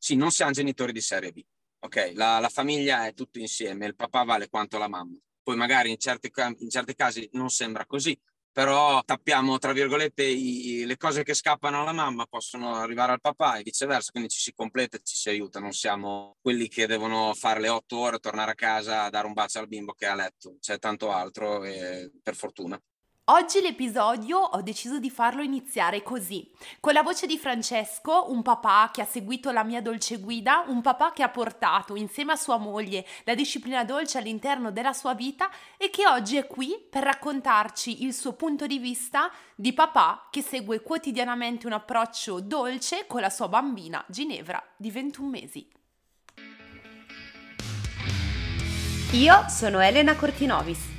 sì, non siamo genitori di serie B. Ok, la, la famiglia è tutto insieme, il papà vale quanto la mamma. Poi magari in certi, in certi casi non sembra così, però tappiamo, tra virgolette, i, le cose che scappano alla mamma possono arrivare al papà e viceversa, quindi ci si completa e ci si aiuta, non siamo quelli che devono fare le otto ore, tornare a casa, dare un bacio al bimbo che è a letto, c'è tanto altro per fortuna. Oggi l'episodio ho deciso di farlo iniziare così, con la voce di Francesco, un papà che ha seguito la mia dolce guida, un papà che ha portato insieme a sua moglie la disciplina dolce all'interno della sua vita e che oggi è qui per raccontarci il suo punto di vista di papà che segue quotidianamente un approccio dolce con la sua bambina Ginevra di 21 mesi. Io sono Elena Cortinovis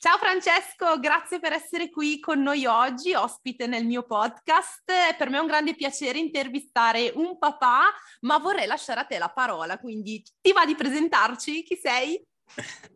Ciao Francesco, grazie per essere qui con noi oggi, ospite nel mio podcast. Per me è un grande piacere intervistare un papà, ma vorrei lasciare a te la parola, quindi ti va di presentarci? Chi sei?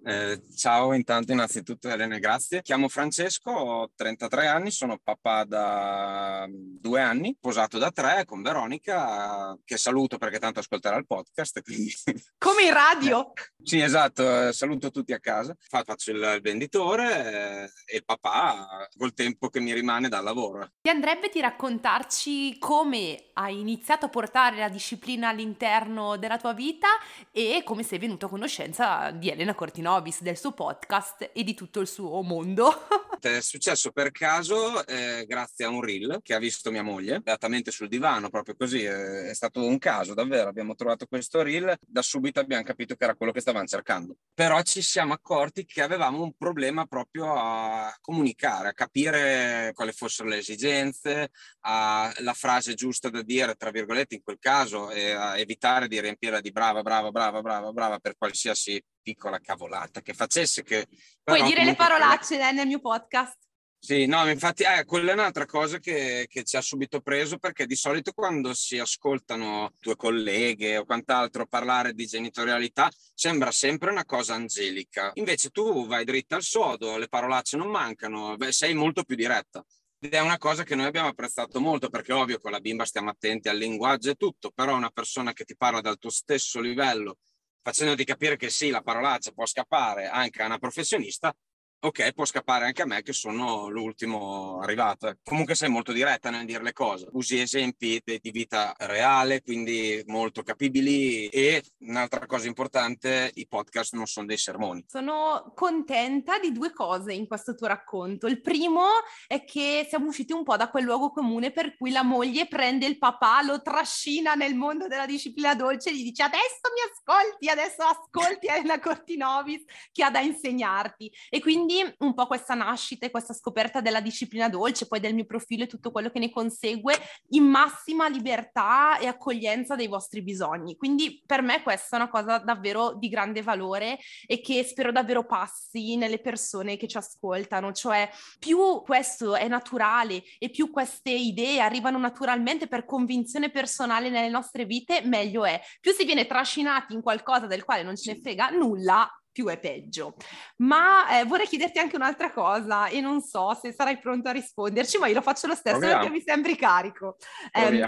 Eh, ciao, intanto innanzitutto Elena, grazie. Chiamo Francesco, ho 33 anni, sono papà da due anni, sposato da tre con Veronica, che saluto perché tanto ascolterà il podcast. Quindi... Come in radio? Eh, sì, esatto, eh, saluto tutti a casa, faccio il, venditore eh, e papà col tempo che mi rimane dal lavoro. Ti andrebbe di raccontarci come hai iniziato a portare la disciplina all'interno della tua vita e come sei venuto a conoscenza di Elena Cortinovis, del suo podcast e di tutto il suo mondo? è successo per caso eh, grazie a un reel che ha visto mia moglie, beatamente sul divano, proprio così, eh, è stato un caso davvero, abbiamo trovato questo reel, da subito abbiamo capito che era quello che stava stavano cercando. Però ci siamo accorti che avevamo un problema proprio a comunicare, a capire quali fossero le esigenze, a la frase giusta da dire, tra virgolette, in quel caso, e a evitare di riempire di brava, brava, brava, brava, brava per qualsiasi piccola cavolata che facesse. Che, Puoi dire le parolacce che... nel mio podcast. Sì, no, infatti eh, quella è un'altra cosa che, che, ci ha subito preso perché di solito quando si ascoltano tue colleghe o quant'altro parlare di genitorialità sembra sempre una cosa angelica. Invece tu vai dritta al sodo, le parolacce non mancano, beh, sei molto più diretta. Ed è una cosa che noi abbiamo apprezzato molto perché ovvio con la bimba stiamo attenti al linguaggio e tutto, però una persona che ti parla dal tuo stesso livello facendoti capire che sì, la parolaccia può scappare anche a una professionista, ok, può scappare anche a me che sono l'ultimo arrivato. Comunque sei molto diretta nel dire le cose, usi esempi di, di vita reale, quindi molto capibili e un'altra cosa importante, i podcast non sono dei sermoni. Sono contenta di due cose in questo tuo racconto. Il primo è che siamo usciti un po' da quel luogo comune per cui la moglie prende il papà, lo trascina nel mondo della disciplina dolce e gli dice adesso mi ascolti, adesso ascolti Elena Cortinovis che ha da insegnarti. E quindi quindi un po' questa nascita e questa scoperta della disciplina dolce, poi del mio profilo e tutto quello che ne consegue, in massima libertà e accoglienza dei vostri bisogni. Quindi per me questa è una cosa davvero di grande valore e che spero davvero passi nelle persone che ci ascoltano, cioè più questo è naturale e più queste idee arrivano naturalmente per convinzione personale nelle nostre vite, meglio è. Più si viene trascinati in qualcosa del quale non ce ne frega nulla, più è peggio. Ma eh, vorrei chiederti anche un'altra cosa e non so se sarai pronto a risponderci, ma io lo faccio lo stesso Proviamo. perché mi sembri carico. Eh,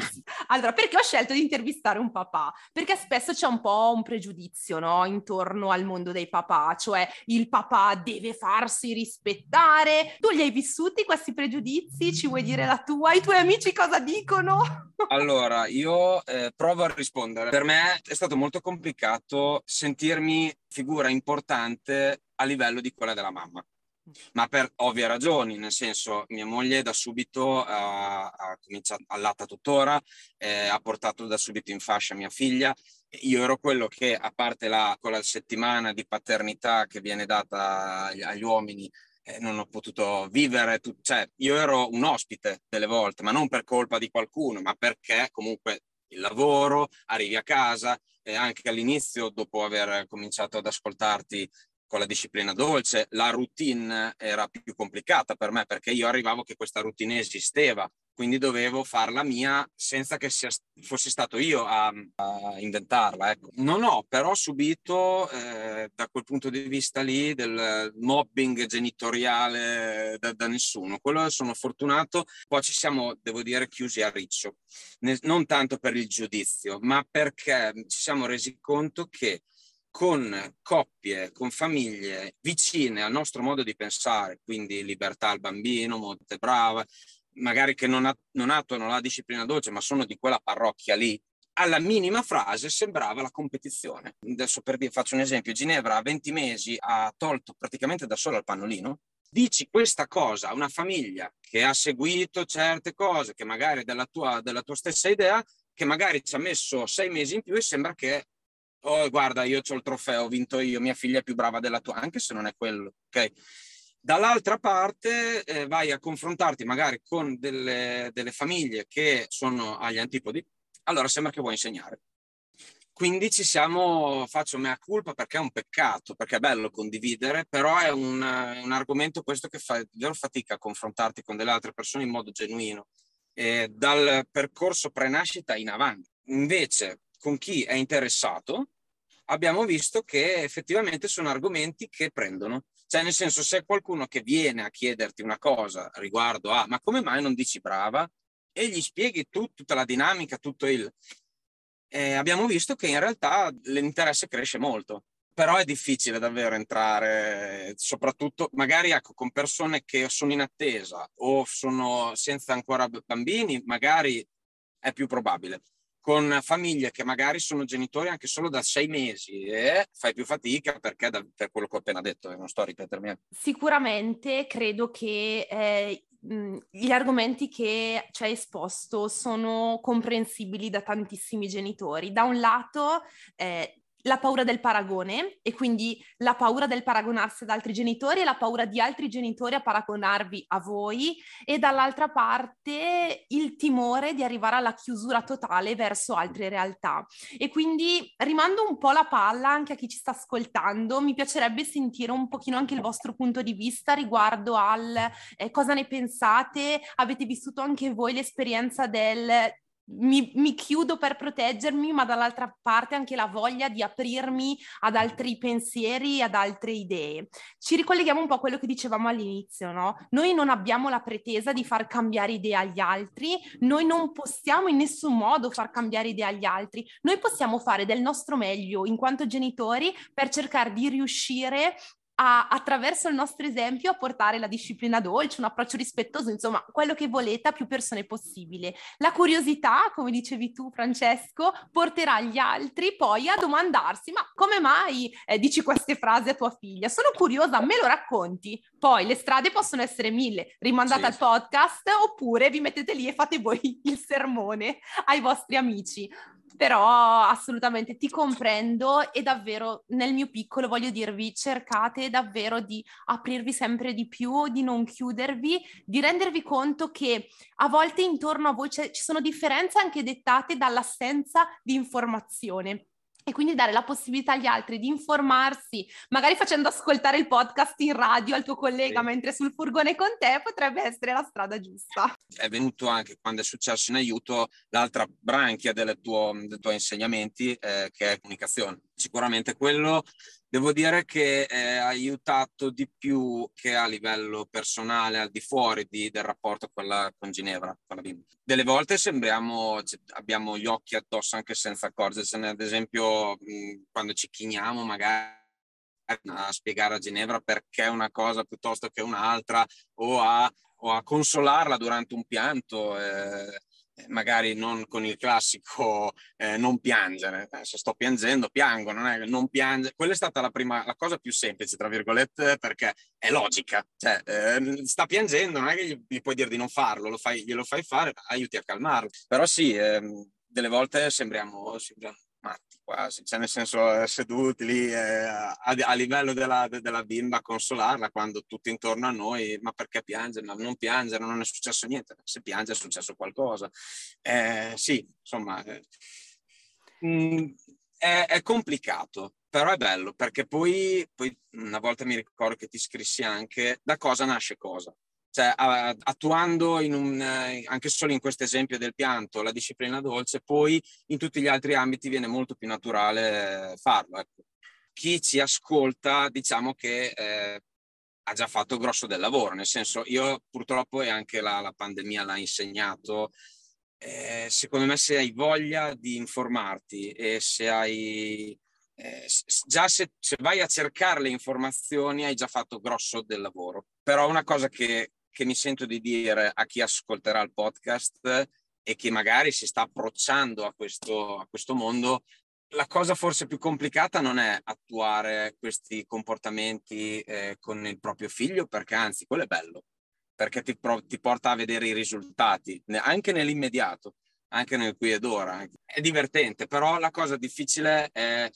allora, perché ho scelto di intervistare un papà? Perché spesso c'è un po' un pregiudizio no? intorno al mondo dei papà, cioè il papà deve farsi rispettare. Tu li hai vissuti questi pregiudizi? Ci vuoi dire la tua? I tuoi amici cosa dicono? allora, io eh, provo a rispondere. Per me è stato molto complicato sentirmi figura importante a livello di quella della mamma. Ma per ovvie ragioni, nel senso mia moglie da subito uh, ha cominciato, allatta tuttora, eh, ha portato da subito in fascia mia figlia, io ero quello che a parte la, quella settimana di paternità che viene data agli, agli uomini, eh, non ho potuto vivere, tu, cioè io ero un ospite delle volte, ma non per colpa di qualcuno, ma perché comunque il lavoro, arrivi a casa e anche all'inizio, dopo aver cominciato ad ascoltarti con la disciplina dolce, la routine era più complicata per me perché io arrivavo che questa routine esisteva quindi dovevo farla mia senza che sia, fossi stato io a, a inventarla. Ecco. Non ho però subito eh, da quel punto di vista lì del mobbing genitoriale da, da, nessuno. Quello sono fortunato, poi ci siamo, devo dire, chiusi a riccio, ne, non tanto per il giudizio, ma perché ci siamo resi conto che con coppie, con famiglie vicine al nostro modo di pensare, quindi libertà al bambino, Monte Brava, magari che non, non attuano la disciplina dolce, ma sono di quella parrocchia lì, alla minima frase sembrava la competizione. Adesso per dire, faccio un esempio, Ginevra a 20 mesi ha tolto praticamente da sola il pannolino. Dici questa cosa a una famiglia che ha seguito certe cose, che magari è della tua, della tua stessa idea, che magari ci ha messo sei mesi in più e sembra che, oh guarda, io ho il trofeo, ho vinto io, mia figlia è più brava della tua, anche se non è quello, ok? Dall'altra parte eh, vai a confrontarti magari con delle, delle, famiglie che sono agli antipodi, allora sembra che vuoi insegnare. Quindi ci siamo, faccio mea culpa perché è un peccato, perché è bello condividere, però è un, un argomento questo che fa davvero fatica a confrontarti con delle altre persone in modo genuino, eh, dal percorso prenascita in avanti. Invece, con chi è interessato, abbiamo visto che effettivamente sono argomenti che prendono cioè, nel senso, se qualcuno che viene a chiederti una cosa riguardo a ma come mai non dici brava? e gli spieghi tu, tutta la dinamica, tutto il... Eh, abbiamo visto che in realtà l'interesse cresce molto, però è difficile davvero entrare, soprattutto magari ecco, con persone che sono in attesa o sono senza ancora bambini, magari è più probabile con famiglie che magari sono genitori anche solo da sei mesi e fai più fatica perché da, per quello che ho appena detto, non sto a ripetermi. Sicuramente credo che eh, gli argomenti che ci hai esposto sono comprensibili da tantissimi genitori. Da un lato eh, la paura del paragone e quindi la paura del paragonarsi ad altri genitori e la paura di altri genitori a paragonarvi a voi e dall'altra parte il timore di arrivare alla chiusura totale verso altre realtà. E quindi rimando un po' la palla anche a chi ci sta ascoltando, mi piacerebbe sentire un pochino anche il vostro punto di vista riguardo al eh, cosa ne pensate, avete vissuto anche voi l'esperienza del mi, mi, chiudo per proteggermi, ma dall'altra parte anche la voglia di aprirmi ad altri pensieri, ad altre idee. Ci ricolleghiamo un po' a quello che dicevamo all'inizio, no? Noi non abbiamo la pretesa di far cambiare idea agli altri, noi non possiamo in nessun modo far cambiare idea agli altri, noi possiamo fare del nostro meglio in quanto genitori per cercare di riuscire a, attraverso il nostro esempio a portare la disciplina dolce, un approccio rispettoso, insomma, quello che volete a più persone possibile. La curiosità, come dicevi tu Francesco, porterà gli altri poi a domandarsi, ma come mai eh, dici queste frasi a tua figlia? Sono curiosa, me lo racconti? Poi le strade possono essere mille, rimandate sì. al podcast oppure vi mettete lì e fate voi il sermone ai vostri amici però assolutamente ti comprendo e davvero nel mio piccolo voglio dirvi cercate davvero di aprirvi sempre di più, di non chiudervi, di rendervi conto che a volte intorno a voi ci sono differenze anche dettate dall'assenza di informazione e quindi dare la possibilità agli altri di informarsi, magari facendo ascoltare il podcast in radio al tuo collega sì. mentre sul furgone con te, potrebbe essere la strada giusta. È venuto anche quando è successo in aiuto l'altra branchia tuo, dei tuoi insegnamenti, eh, che è comunicazione. Sicuramente quello Devo dire che ha aiutato di più che a livello personale, al di fuori di, del rapporto con, con Ginevra, con la bimba. Delle volte sembriamo, cioè, abbiamo gli occhi addosso anche senza accorgersene, ad esempio quando ci chiniamo magari a spiegare a Ginevra perché una cosa piuttosto che un'altra o a, o a consolarla durante un pianto. Eh, eh, magari non con il classico eh, non piangere, eh, se sto piangendo piango, non è non piangere, quella è stata la prima, la cosa più semplice, tra virgolette, perché è logica, cioè eh, sta piangendo, non è che gli, gli, puoi dire di non farlo, lo fai, glielo fai fare, aiuti a calmarlo, però sì, ehm, delle volte sembriamo, sembriamo matti quasi, cioè nel senso eh, seduti lì eh, a, a, livello della, de, della, bimba a consolarla quando tutti intorno a noi, ma perché piangere? Ma non piangere, non è successo niente, se piange è successo qualcosa. Eh, sì, insomma, eh, mm, è, è, complicato, però è bello perché poi, poi una volta mi ricordo che ti scrissi anche da cosa nasce cosa. Cioè attuando un, eh, anche solo in questo esempio del pianto la disciplina dolce, poi in tutti gli altri ambiti viene molto più naturale farlo. Ecco. Chi ci ascolta, diciamo che eh, ha già fatto grosso del lavoro, nel senso io purtroppo e anche la, la pandemia l'ha insegnato, eh, secondo me se hai voglia di informarti e se hai eh, già se, se, vai a cercare le informazioni hai già fatto grosso del lavoro. Però una cosa che che mi sento di dire a chi ascolterà il podcast e che magari si sta approcciando a questo, a questo mondo, la cosa forse più complicata non è attuare questi comportamenti eh, con il proprio figlio, perché anzi, quello è bello, perché ti, ti, porta a vedere i risultati, anche nell'immediato, anche nel qui ed ora. È divertente, però la cosa difficile è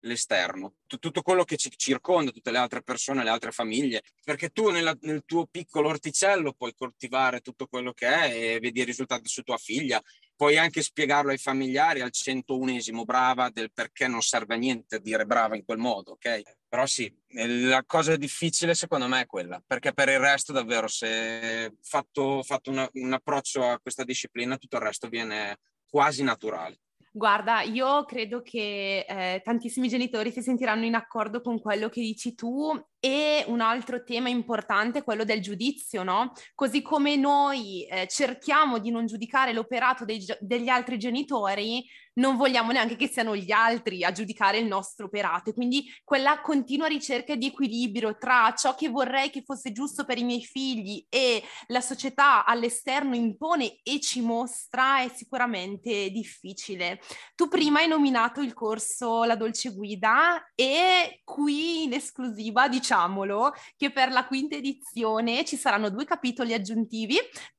l'esterno, tutto quello che ci circonda, tutte le altre persone, le altre famiglie, perché tu nella, nel tuo piccolo orticello puoi coltivare tutto quello che è e vedi i risultati su tua figlia, puoi anche spiegarlo ai familiari al 101esimo brava del perché non serve a niente dire brava in quel modo, ok? Però sì, la cosa difficile secondo me è quella, perché per il resto davvero se fatto, fatto una, un approccio a questa disciplina tutto il resto viene quasi naturale. Guarda, io credo che eh, tantissimi genitori si sentiranno in accordo con quello che dici tu e un altro tema importante è quello del giudizio, no? Così come noi eh, cerchiamo di non giudicare l'operato dei, degli altri genitori, non vogliamo neanche che siano gli altri a giudicare il nostro operato. E quindi quella continua ricerca di equilibrio tra ciò che vorrei che fosse giusto per i miei figli e la società all'esterno impone e ci mostra è sicuramente difficile. Tu prima hai nominato il corso La Dolce Guida e qui in esclusiva diciamolo che per la quinta edizione ci saranno due capitoli aggiuntivi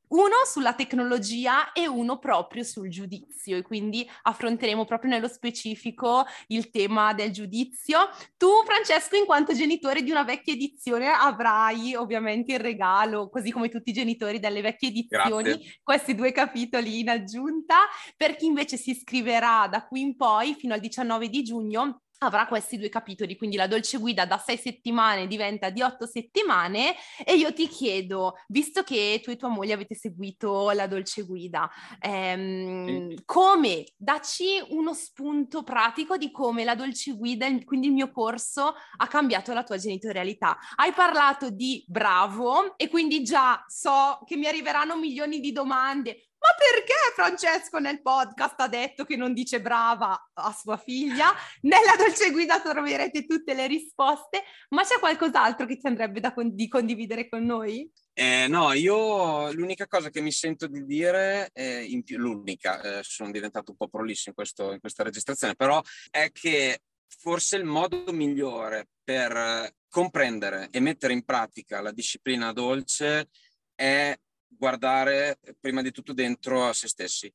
uno sulla tecnologia e uno proprio sul giudizio e quindi affronteremo proprio nello specifico il tema del giudizio. Tu Francesco in quanto genitore di una vecchia edizione avrai ovviamente il regalo, così come tutti i genitori delle vecchie edizioni, Grazie. questi due capitoli in aggiunta. Per chi invece si iscriverà da qui in poi fino al 19 di giugno avrà questi due capitoli, quindi la dolce guida da sei settimane diventa di otto settimane e io ti chiedo, visto che tu e tua moglie avete seguito la dolce guida, ehm, sì. come, dacci uno spunto pratico di come la dolce guida, quindi il mio corso, ha cambiato la tua genitorialità. Hai parlato di bravo e quindi già so che mi arriveranno milioni di domande, ma perché Francesco nel podcast ha detto che non dice brava a sua figlia? Nella dolce guida troverete tutte le risposte, ma c'è qualcos'altro che ti andrebbe da con- di condividere con noi? Eh, no, io l'unica cosa che mi sento di dire, eh, in più, l'unica, eh, sono diventato un po' prolisso in, questo, in questa registrazione, però è che forse il modo migliore per comprendere e mettere in pratica la disciplina dolce è guardare prima di tutto dentro a se stessi.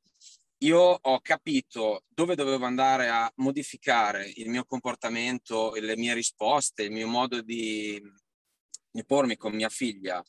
Io ho capito dove dovevo andare a modificare il mio comportamento, le mie risposte, il mio modo di, di pormi con mia figlia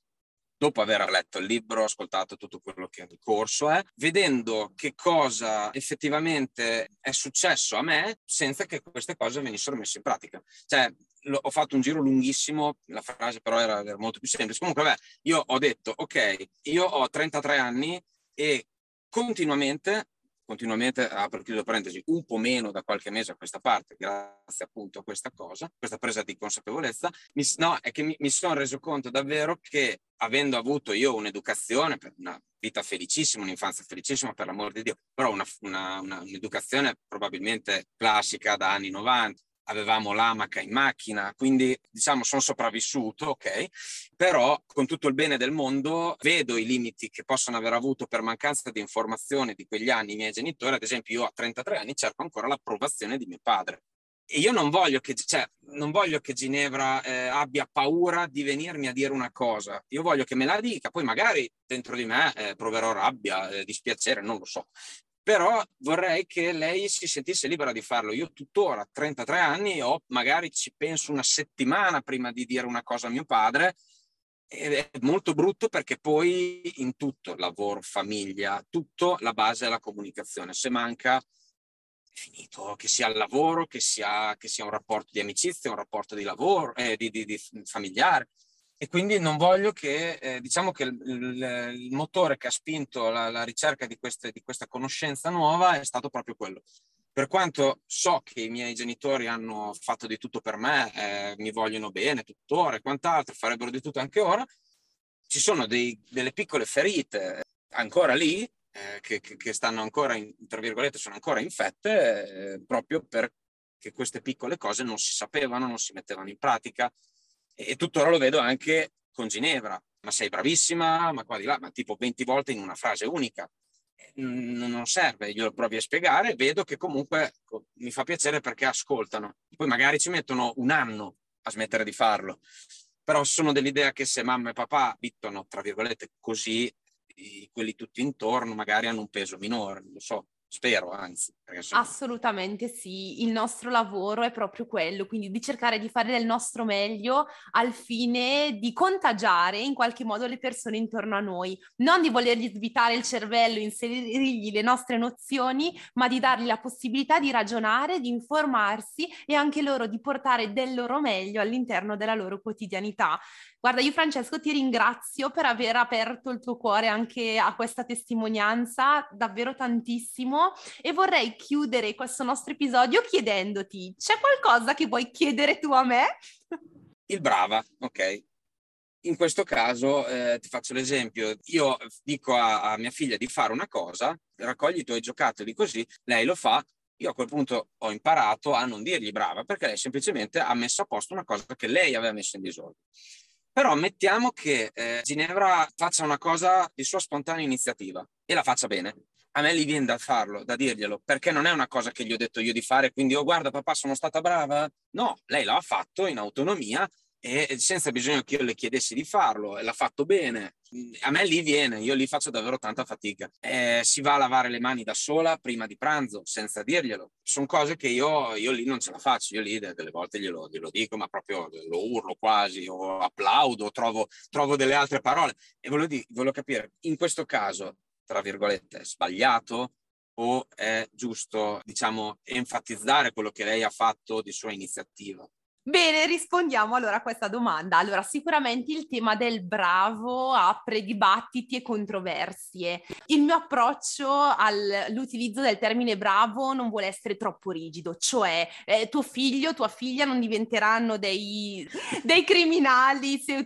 dopo aver letto il libro, ascoltato tutto quello che il corso è, vedendo che cosa effettivamente è successo a me senza che queste cose venissero messe in pratica. Cioè, ho fatto un giro lunghissimo, la frase però era, era molto più semplice. Comunque, beh, io ho detto, ok, io ho 33 anni e continuamente, continuamente, apro e chiudo parentesi, un po' meno da qualche mese a questa parte, grazie appunto a questa cosa, questa presa di consapevolezza, mi, no, è che mi, mi sono reso conto davvero che avendo avuto io un'educazione per una vita felicissima, un'infanzia felicissima per l'amor di Dio, però una, una, una, un'educazione probabilmente classica da anni 90, avevamo l'amaca in macchina, quindi diciamo sono sopravvissuto, ok? Però con tutto il bene del mondo vedo i limiti che possono aver avuto per mancanza di informazione di quegli anni i miei genitori, ad esempio io a 33 anni cerco ancora l'approvazione di mio padre. E io non voglio che, cioè, non voglio che Ginevra eh, abbia paura di venirmi a dire una cosa, io voglio che me la dica, poi magari dentro di me eh, proverò rabbia, eh, dispiacere, non lo so, però vorrei che lei si sentisse libera di farlo. Io tuttora, a 33 anni, ho, magari ci penso una settimana prima di dire una cosa a mio padre, è molto brutto perché poi in tutto, lavoro, famiglia, tutto, la base è la comunicazione. Se manca, è finito, che sia il lavoro, che sia, che sia un rapporto di amicizia, un rapporto di lavoro, eh, di, di, di familiare. E quindi non voglio che, eh, diciamo che il, il, motore che ha spinto la, la ricerca di, queste, di questa conoscenza nuova è stato proprio quello. Per quanto so che i miei genitori hanno fatto di tutto per me, eh, mi vogliono bene tuttora e quant'altro, farebbero di tutto anche ora, ci sono dei, delle piccole ferite ancora lì, eh, che, che, stanno ancora, in, tra virgolette, sono ancora infette, eh, proprio perché queste piccole cose non si sapevano, non si mettevano in pratica, e tuttora lo vedo anche con Ginevra. Ma sei bravissima, ma qua di là, ma tipo 20 volte in una frase unica. Non serve, io lo provi a spiegare, vedo che comunque mi fa piacere perché ascoltano. Poi magari ci mettono un anno a smettere di farlo, però sono dell'idea che se mamma e papà abitano, tra virgolette, così, quelli tutti intorno magari hanno un peso minore, lo so. Spero, anzi. Sono... Assolutamente sì, il nostro lavoro è proprio quello, quindi di cercare di fare del nostro meglio al fine di contagiare in qualche modo le persone intorno a noi, non di volergli svitare il cervello, inserirgli le nostre nozioni, ma di dargli la possibilità di ragionare, di informarsi e anche loro di portare del loro meglio all'interno della loro quotidianità. Guarda, io Francesco ti ringrazio per aver aperto il tuo cuore anche a questa testimonianza, davvero tantissimo, e vorrei chiudere questo nostro episodio chiedendoti, c'è qualcosa che vuoi chiedere tu a me? Il brava, ok. In questo caso eh, ti faccio l'esempio, io dico a, a mia figlia di fare una cosa, raccogli i tuoi giocattoli così, lei lo fa, io a quel punto ho imparato a non dirgli brava perché lei semplicemente ha messo a posto una cosa che lei aveva messo in disordine. Però mettiamo che eh, Ginevra faccia una cosa di sua spontanea iniziativa e la faccia bene. A me gli viene da farlo, da dirglielo, perché non è una cosa che gli ho detto io di fare, quindi oh guarda papà sono stata brava. No, lei l'ha fatto in autonomia e senza bisogno che io le chiedessi di farlo, e l'ha fatto bene. A me lì viene, io lì faccio davvero tanta fatica. Eh, si va a lavare le mani da sola prima di pranzo, senza dirglielo. Sono cose che io, io lì non ce la faccio, io lì delle volte glielo, glielo dico, ma proprio lo urlo quasi, o applaudo, trovo, trovo delle altre parole. E volevo, dire, volevo capire, in questo caso, tra virgolette, è sbagliato o è giusto, diciamo, enfatizzare quello che lei ha fatto di sua iniziativa? Bene, rispondiamo allora a questa domanda. Allora, sicuramente il tema del bravo apre dibattiti e controversie. Il mio approccio all'utilizzo del termine bravo non vuole essere troppo rigido, cioè eh, tuo figlio, tua figlia non diventeranno dei, dei criminali se,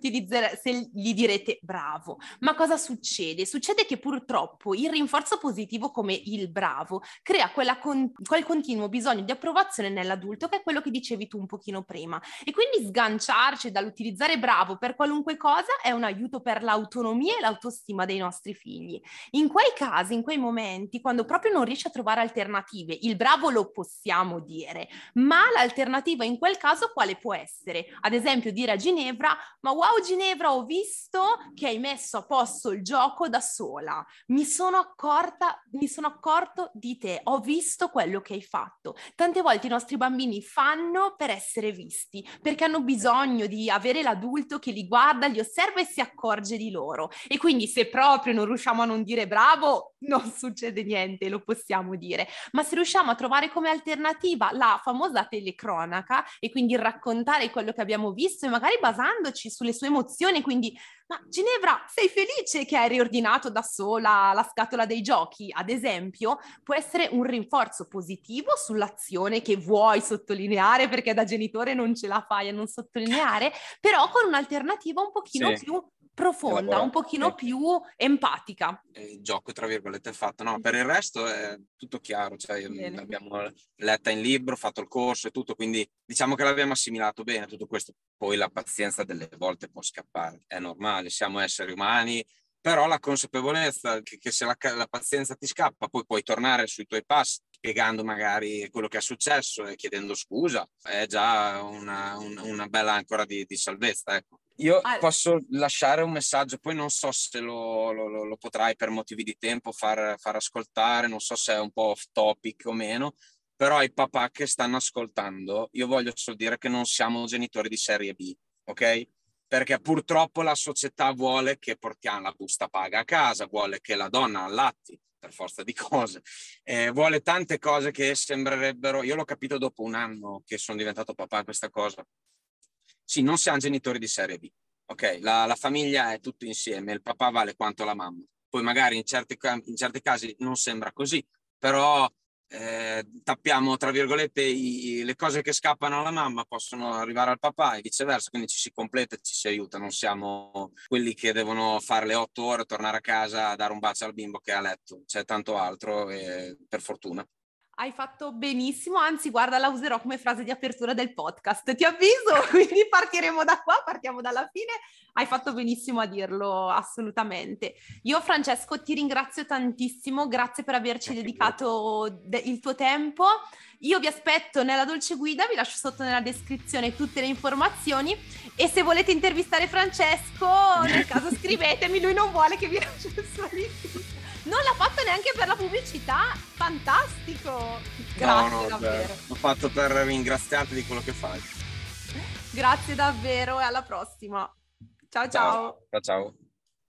se gli direte bravo. Ma cosa succede? Succede che purtroppo il rinforzo positivo come il bravo crea con- quel continuo bisogno di approvazione nell'adulto, che è quello che dicevi tu un pochino prima prima. E quindi sganciarci dall'utilizzare bravo per qualunque cosa è un aiuto per l'autonomia e l'autostima dei nostri figli. In quei casi, in quei momenti, quando proprio non riesci a trovare alternative, il bravo lo possiamo dire, ma l'alternativa in quel caso quale può essere? Ad esempio dire a Ginevra, ma wow Ginevra, ho visto che hai messo a posto il gioco da sola, mi sono accorta, mi sono accorto di te, ho visto quello che hai fatto. Tante volte i nostri bambini fanno per essere visti visti, perché hanno bisogno di avere l'adulto che li guarda, li osserva e si accorge di loro. E quindi se proprio non riusciamo a non dire bravo, non succede niente, lo possiamo dire. Ma se riusciamo a trovare come alternativa la famosa telecronaca e quindi raccontare quello che abbiamo visto e magari basandoci sulle sue emozioni, quindi ma Ginevra, sei felice che hai riordinato da sola la scatola dei giochi, ad esempio? Può essere un rinforzo positivo sull'azione che vuoi sottolineare perché da genitore non ce la fai a non sottolineare, però con un'alternativa un pochino sì. più profonda, un pochino più empatica. Il gioco, tra virgolette, è fatto. No, per il resto è tutto chiaro, cioè bene. l'abbiamo letta in libro, fatto il corso e tutto, quindi diciamo che l'abbiamo assimilato bene tutto questo. Poi la pazienza delle volte può scappare, è normale, siamo esseri umani, però la consapevolezza che, che se la, la, pazienza ti scappa, poi puoi tornare sui tuoi passi spiegando magari quello che è successo e chiedendo scusa, è già una, una, una bella ancora di, di salvezza. Ecco. Io ah. posso lasciare un messaggio, poi non so se lo, lo, lo potrai per motivi di tempo far, far, ascoltare, non so se è un po' off topic o meno, però ai papà che stanno ascoltando, io voglio solo dire che non siamo genitori di serie B, ok? Perché purtroppo la società vuole che portiamo la busta paga a casa, vuole che la donna allatti per forza di cose, eh, vuole tante cose che sembrerebbero, io l'ho capito dopo un anno che sono diventato papà questa cosa, sì, non siamo genitori di serie B. ok, la, la famiglia è tutto insieme, il papà vale quanto la mamma. Poi magari in certi, in certi casi non sembra così, però eh, tappiamo, tra virgolette, i, le cose che scappano alla mamma possono arrivare al papà e viceversa, quindi ci si completa e ci si aiuta, non siamo quelli che devono fare le otto ore, tornare a casa, dare un bacio al bimbo che è a letto, c'è tanto altro e per fortuna. Hai fatto benissimo, anzi guarda la userò come frase di apertura del podcast, ti avviso, quindi partiremo da qua, partiamo dalla fine, hai fatto benissimo a dirlo assolutamente. Io Francesco ti ringrazio tantissimo, grazie per averci dedicato de- il tuo tempo, io vi aspetto nella dolce guida, vi lascio sotto nella descrizione tutte le informazioni. E se volete intervistare Francesco, nel caso scrivetemi, lui non vuole che vi lasci il suo link non l'ha fatto neanche per la pubblicità, fantastico! Grazie no, no, davvero. L'ho fatto per ringraziarti di quello che fai. Grazie davvero e alla prossima. ciao. Ciao ciao. ciao. ciao.